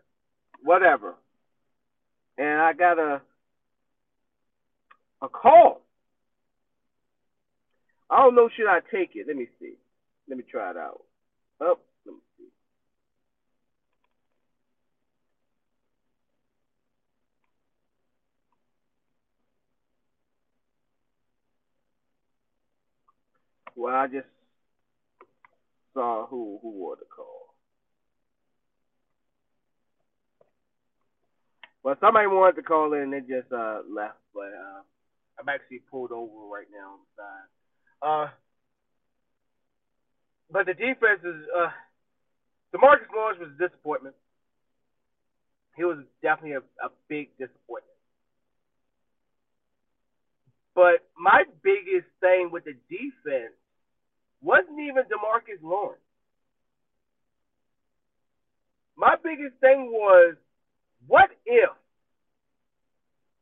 whatever. And I got a call. I don't know should I take it. Let me see. Let me try it out. Oh, let me see. Well, I just saw who who wore the call. Well, somebody wanted to call in, and they just uh, left. But uh, I'm actually pulled over right now. Uh, but the defense is uh, Demarcus Lawrence was a disappointment. He was definitely a, a big disappointment. But my biggest thing with the defense wasn't even Demarcus Lawrence. My biggest thing was, what if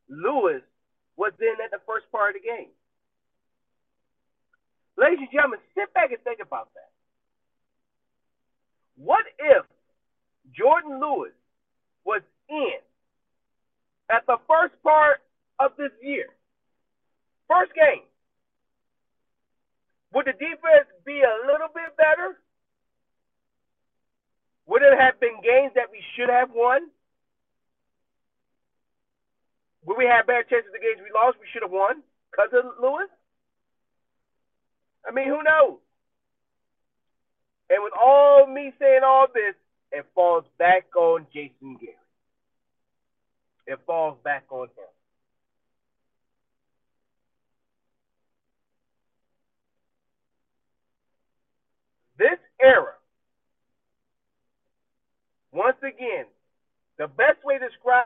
Lewis was in at the first part of the game? Ladies and gentlemen, sit back and think about that. What if Jourdan Lewis was in at the first part of this year? First game. Would the defense be a little bit better? Would it have been games that we should have won? Would we had bad chances of games we lost we should have won because of Lewis? I mean, who knows? And with all me saying all this, it falls back on Jason Garrett. It falls back on him. This era, once again, the best way to describe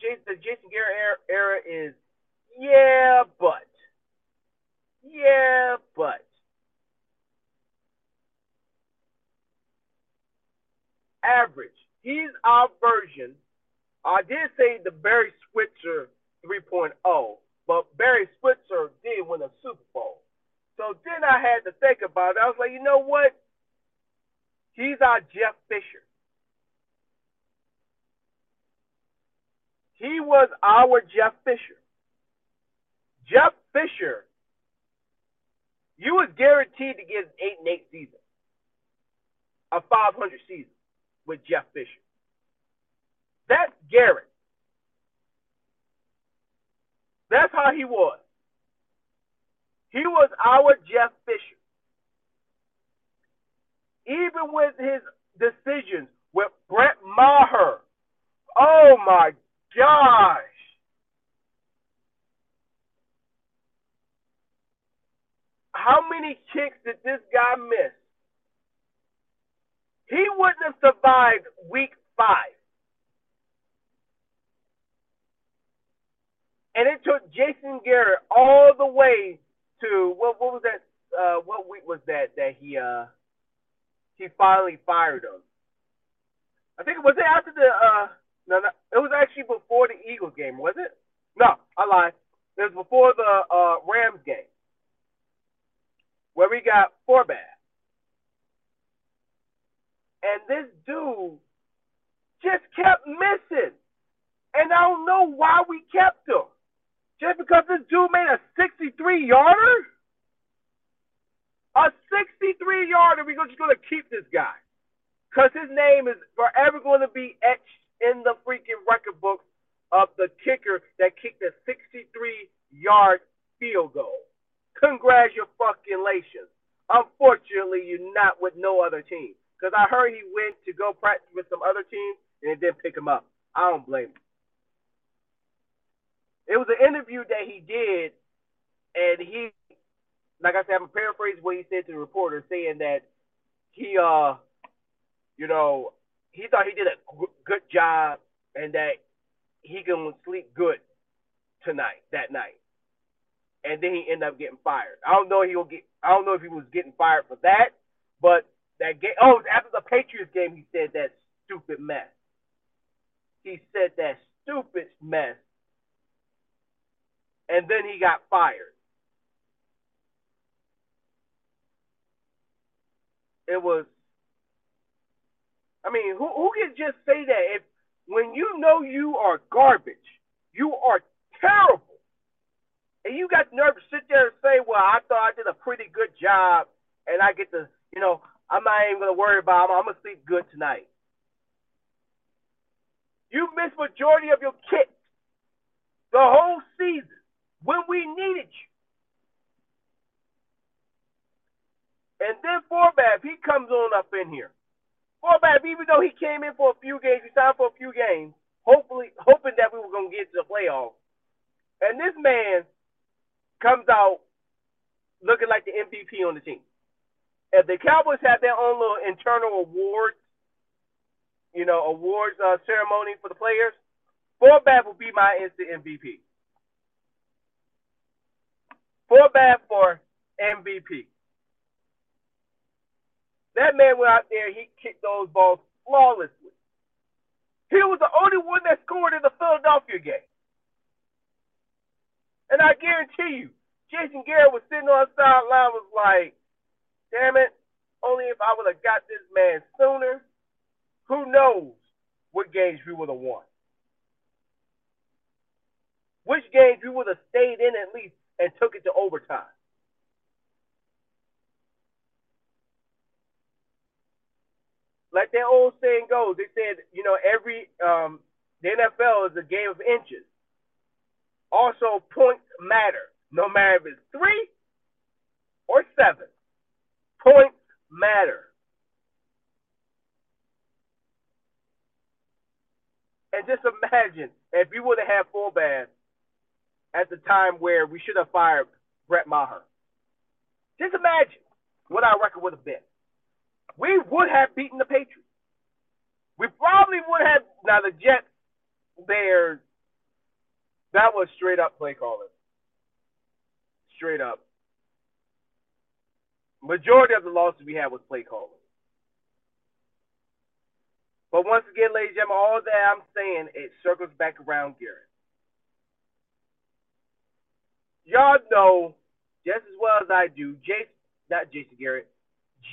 Jason, the Jason Garrett era, era is Yeah, but. Yeah, but. Average. He's our version. I did say the Barry Switzer 3.0, but Barry Switzer did win a Super Bowl. So then I had to think about it. I was like, you know what? He's our Jeff Fisher. He was our Jeff Fisher. Jeff Fisher, you was guaranteed to get an eight and eight season, a 500 season with Jeff Fisher. That's Garrett. That's how he was. He was our Jeff Fisher. Even with his decisions with Brett Maher. Oh my gosh. How many kicks did this guy miss? He wouldn't have survived week five. And it took Jason Garrett all the way to what what was that uh what week was that that he uh he finally fired him. I think it was it after the uh no, no it was actually before the Eagles game, was it? No, I lied. It was before the uh Rams game. Where we got Forbath. And this dude just kept missing. And I don't know why we kept him. Just because this dude made a 63 yarder? A 63 yarder, we're just to keep this guy. Because his name is forever going to be etched in the freaking record books of the kicker that kicked a 63 yard field goal. Congratulations. Unfortunately, you're not with no other team. Because I heard he went to go practice with some other teams and it didn't pick him up. I don't blame him. It was an interview that he did, and he, like I said, I'm paraphrasing what he said to the reporter, saying that he, uh, you know, he thought he did a good job and that he can sleep good tonight, that night. And then he ended up getting fired. I don't know he'll get. I don't know if he was getting fired for that, but that game. Oh, after the Patriots game, he said that stupid mess. He said that stupid mess and then he got fired. It was I mean, who who can just say that if when you know you are garbage, you are terrible, and you got nerve to sit there and say, "Well, I thought I did a pretty good job, and I get to, you know, I'm not even gonna worry about. It. I'm, I'm gonna sleep good tonight." You missed majority of your kicks the whole season when we needed you. And then Forbath, he comes on up in here. Forbath, even though he came in for a few games, he signed for a few games, hopefully hoping that we were gonna get to the playoffs. And this man comes out looking like the MVP on the team. If the Cowboys have their own little internal awards, you know, awards uh, ceremony for the players, Forbath will be my instant MVP. Forbath for MVP. That man went out there, he kicked those balls flawlessly. He was the only one that scored in the Philadelphia game. And I guarantee you, Jason Garrett was sitting on the sideline was like, damn it, only if I would have got this man sooner, who knows what games we would have won. Which games we would have stayed in at least and took it to overtime. Like that old saying goes, they said, you know, every um, the NFL is a game of inches. Also, points matter, no matter if it's three or seven. Points matter. And just imagine if you would have had Forbath at the time where we should have fired Brett Maher. Just imagine what our record would have been. We would have beaten the Patriots. We probably would have. Now the Jets, Bears, that was straight up play calling. straight up. Majority of the losses we had was play calling. But once again, ladies and gentlemen, all that I'm saying, it circles back around Garrett. Y'all know just as well as I do, Jason, not Jason Garrett,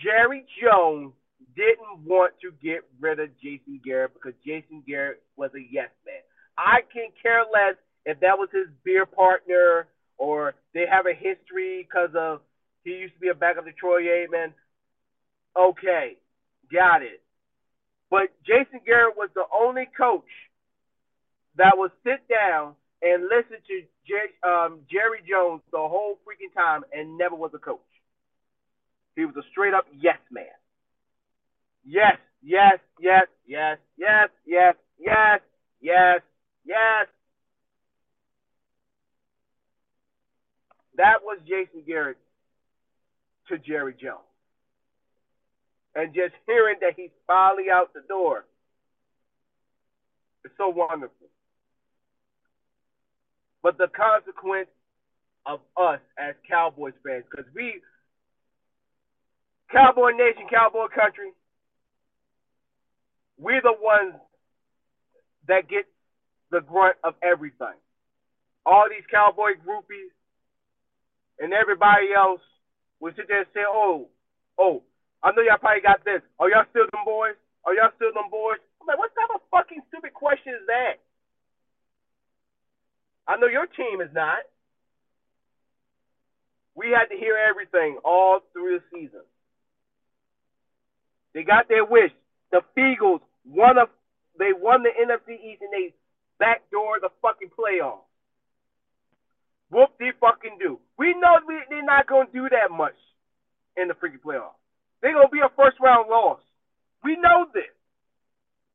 Jerry Jones didn't want to get rid of Jason Garrett because Jason Garrett was a yes man. I can care less if that was his beer partner or they have a history because of he used to be a backup to Troy Aikman. Okay, got it. But Jason Garrett was the only coach that would sit down and listen to Jer- um, Jerry Jones the whole freaking time and never was a coach. He was a straight up yes man. Yes, yes, yes, yes, yes, yes, yes, yes, yes. That was Jason Garrett to Jerry Jones. And just hearing that he's finally out the door is so wonderful. But the consequence of us as Cowboys fans, because we, Cowboy Nation, Cowboy Country, we're the ones that get the grunt of everything. All these cowboy groupies and everybody else will sit there and say, "Oh, oh, I know y'all probably got this. Are y'all still them boys? Are y'all still them boys?" I'm like, what type of fucking stupid question is that? I know your team is not. We had to hear everything all through the season. They got their wish. The Feagles won a, they won the NFC East and they backdoor the fucking playoffs. Whoop de fucking do. We know we, they're not gonna do that much in the freaking playoffs. They're gonna be a first round loss. We know this.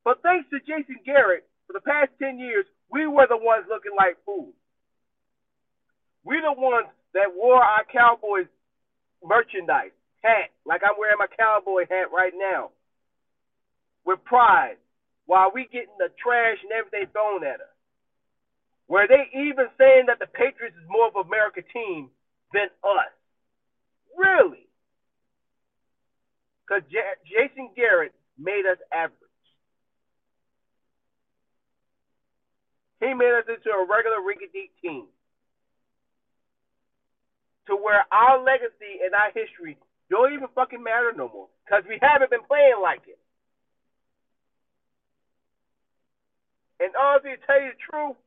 But thanks to Jason Garrett, for the past ten years, we were the ones looking like fools. We're the ones that wore our Cowboys merchandise, hat, like I'm wearing my cowboy hat right now, with pride, while we getting the trash and everything thrown at us. Where they even saying that the Patriots is more of an America team than us. Really? Because J- Jason Garrett made us average. He made us into a regular rinky-dink team. To where our legacy and our history don't even fucking matter no more. Because we haven't been playing like it. And honestly, to tell you the truth,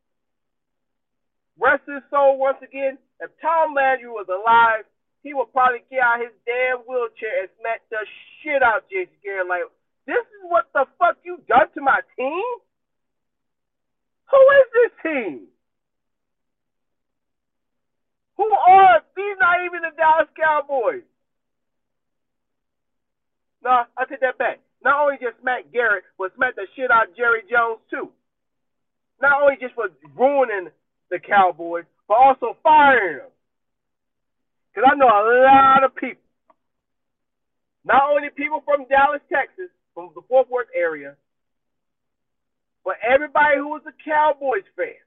rest his soul once again, if Tom Landry was alive, he would probably get out his damn wheelchair and smack the shit out Jason Garrett. Like, this is what the fuck you done to my team? Who is this team? Who are these? Not even the Dallas Cowboys. I take that back. Not only just smack Garrett, but smack the shit out of Jerry Jones too. Not only just for ruining the Cowboys, but also firing them. Because I know a lot of people, not only people from Dallas, Texas, from the Fort Worth area, but everybody who was a Cowboys fan,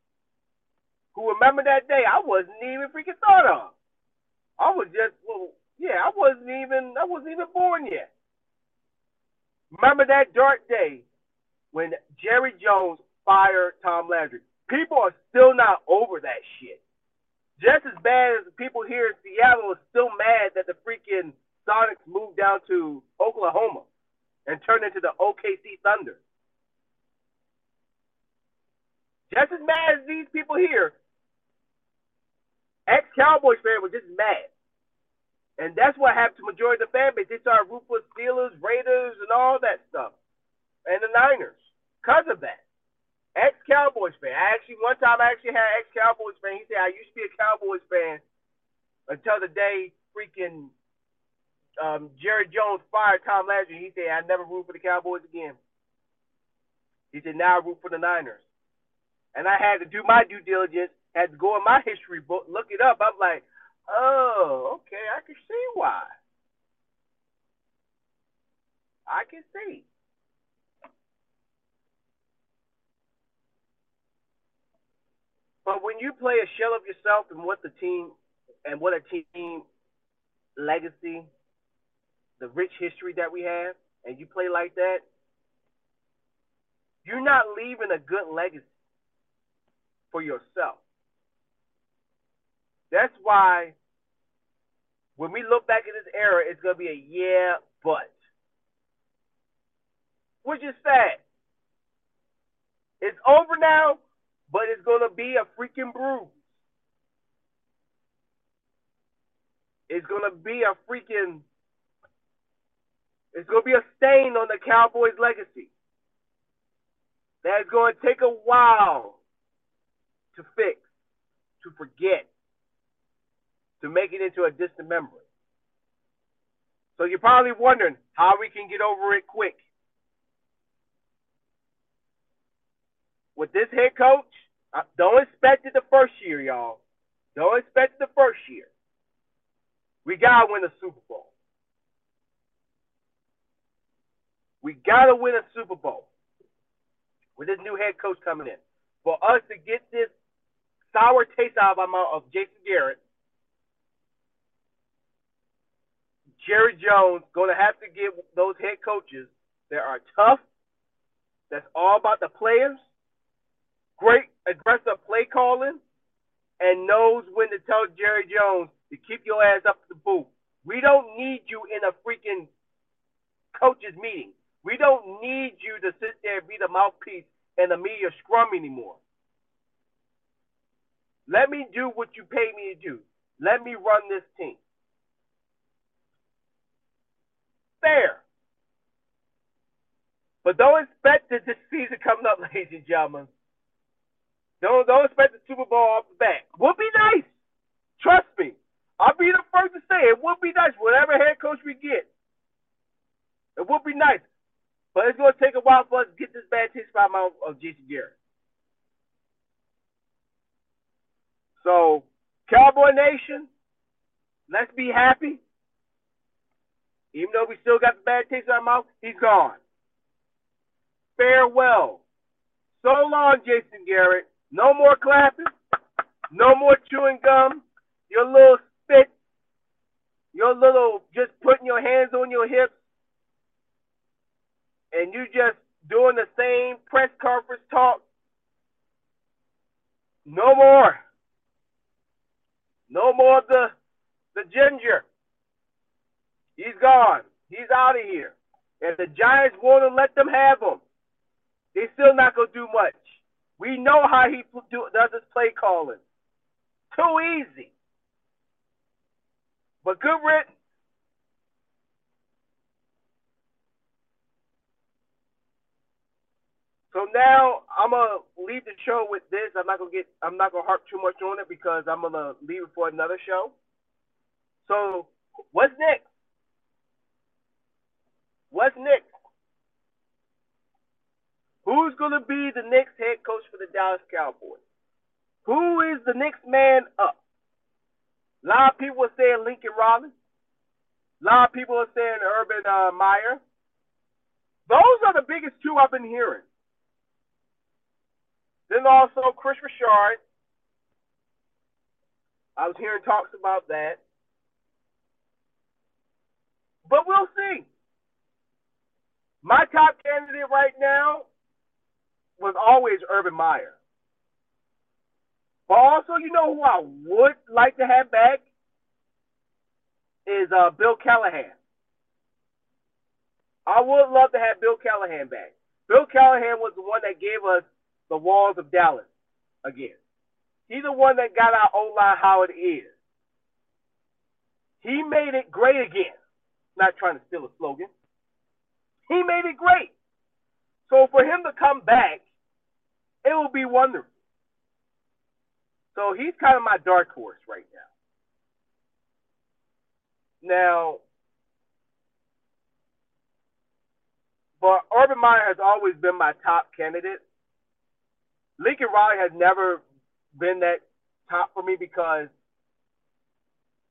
who remember that day, I wasn't even freaking thought of. I was just, well, yeah, I wasn't even, I wasn't even born yet. Remember that dark day when Jerry Jones fired Tom Landry? People are still not over that shit just as bad as the people here in Seattle are still mad that the freaking Sonics moved down to Oklahoma and turned into the OKC Thunder. Just as mad as these people here, ex Cowboys fans were just mad. And that's what happened to majority of the fan base. They started for Steelers, Raiders, and all that stuff. And the Niners. Because of that ex Cowboys fan. I actually one time I actually had ex Cowboys fan. He said I used to be a Cowboys fan until the day freaking um, Jerry Jones fired Tom Landry. He said I never root for the Cowboys again. He said now I root for the Niners. And I had to do my due diligence, had to go in my history book, look it up. I'm like, oh, okay, I can see why. I can see. But when you play a shell of yourself and what the team and what a team legacy, the rich history that we have, and you play like that, you're not leaving a good legacy for yourself. That's why when we look back at this era, it's going to be a yeah, but. Which is sad. It's over now, but it's going to be a freaking bruise. It's going to be a freaking. It's going to be a stain on the Cowboys' legacy. That's going to take a while to fix, to forget, to make it into a distant memory. So you're probably wondering how we can get over it quick. With this head coach, don't expect it the first year, y'all. Don't expect it the first year. We gotta win a Super Bowl. We gotta win a Super Bowl with this new head coach coming in. For us to get this sour taste out of our mouth of Jason Garrett, Jerry Jones going to have to get those head coaches that are tough, that's all about the players, great aggressive play calling, and knows when to tell Jerry Jones to keep your ass up the boot. We don't need you in a freaking coaches meeting. We don't need you to sit there and be the mouthpiece and the media scrum anymore. Let me do what you pay me to do. Let me run this team. Fair. But don't expect that this season coming up, [laughs] ladies and gentlemen. Don't don't expect the Super Bowl off the bat. Would be nice. Trust me. I'll be the first to say it would be nice. Whatever head coach we get, it would be nice. But it's to take a while for us to get this bad taste out of of Jason Garrett. So, Cowboy Nation, let's be happy. Even though we still got the bad taste in our mouth, he's gone. Farewell. So long, Jason Garrett. No more clapping. No more chewing gum. Your little spit. Your little just putting your hands on your hips and you just doing the same press conference talk. No more. No more the the ginger. He's gone. He's out of here. And the Giants want to let them have him. They still not gonna do much. We know how he do, does his play calling. Too easy. But good riddance. So now I'm gonna leave the show with this. I'm not gonna get. I'm not gonna harp too much on it because I'm gonna leave it for another show. So what's next? What's next? Who's gonna be the next head coach for the Dallas Cowboys? Who is the next man up? A lot of people are saying Lincoln Riley. A lot of people are saying Urban uh, Meyer. Those are the biggest two I've been hearing. Then also Kris Richard. I was hearing talks about that. But we'll see. My top candidate right now was always Urban Meyer. But also, you know who I would like to have back is uh, Bill Callahan. I would love to have Bill Callahan back. Bill Callahan was the one that gave us the walls of Dallas again. He's the one that got our O line how it is. He made it great again. Not trying to steal a slogan. He made it great. So for him to come back, it will be wonderful. So he's kind of my dark horse right now. Now, but Urban Meyer has always been my top candidate. Lincoln Riley has never been that top for me because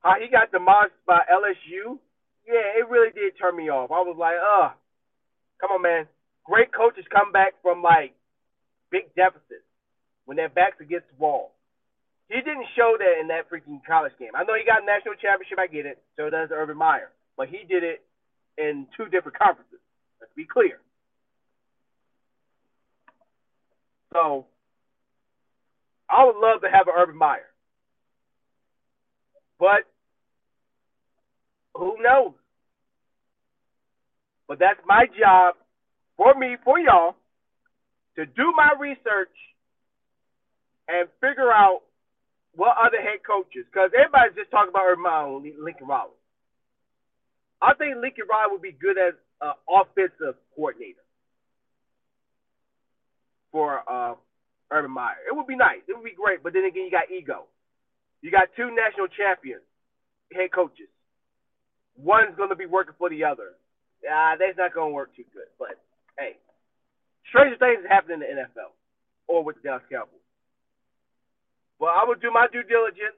how he got demolished by LSU, yeah, it really did turn me off. I was like, uh, come on, man. Great coaches come back from like big deficits when their backs against the wall. He didn't show that in that freaking college game. I know he got a national championship. I get it. So does Urban Meyer, but he did it in two different conferences. Let's be clear. So I would love to have an Urban Meyer. But who knows? But that's my job for me, for y'all, to do my research and figure out what other head coaches, because everybody's just talking about Urban Meyer Lincoln Riley. I think Lincoln Riley would be good as an offensive coordinator for uh, Urban Meyer. It would be nice. It would be great. But then again, you got ego. You got two national champions, head coaches. One's going to be working for the other. Ah, that's not going to work too good. But hey, stranger things happen in the NFL or with the Dallas Cowboys. Well, I will do my due diligence.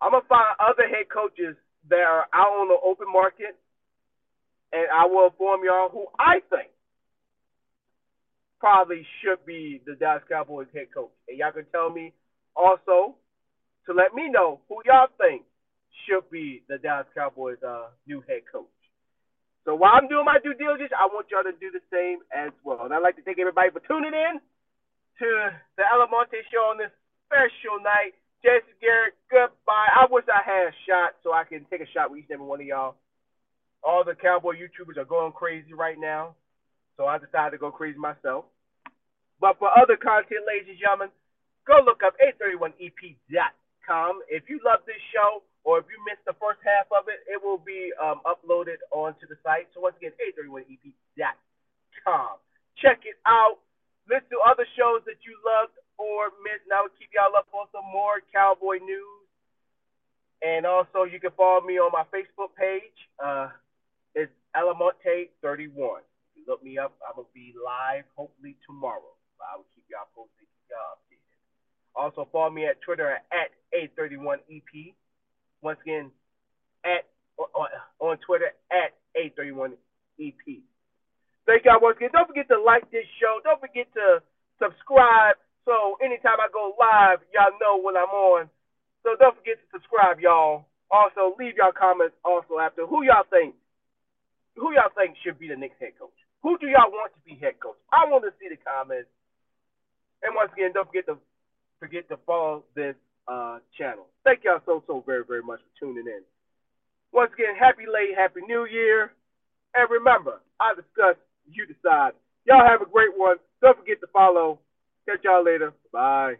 I'm gonna find other head coaches that are out on the open market, and I will inform y'all who I think probably should be the Dallas Cowboys head coach. And y'all can tell me also to let me know who y'all think should be the Dallas Cowboys uh, new head coach. So while I'm doing my due diligence, I want y'all to do the same as well. And I'd like to thank everybody for tuning in to the Alamonte Show on this special night. Jason Garrett, goodbye. I wish I had a shot so I can take a shot with each and every one of y'all. All the Cowboy YouTubers are going crazy right now. So I decided to go crazy myself. But for other content, ladies and gentlemen, go look up 831ep.com. If you love this show or if you missed the first half of it, it will be um, uploaded onto the site. So once again, 831ep.com. Check it out. Listen to other shows that you loved or missed. And I will keep y'all up on some more cowboy news. And also, you can follow me on my Facebook page. Uh, it's Alamonte31 look me up. I'm gonna be live hopefully tomorrow. I will keep y'all posted, keep y'all updated. Also follow me at Twitter at A31EP. Once again, at on, on Twitter at A31EP. Thank y'all once again. Don't forget to like this show. Don't forget to subscribe. So anytime I go live, y'all know when I'm on. So don't forget to subscribe, y'all. Also, leave y'all comments also after who y'all think who y'all think should be the next head coach. Who do y'all want to be head coach? I want to see the comments. And once again, don't forget to forget to follow this uh, channel. Thank y'all so so very very much for tuning in. Once again, happy late, happy New Year, and remember, I discuss, you decide. Y'all have a great one. Don't forget to follow. Catch y'all later. Bye.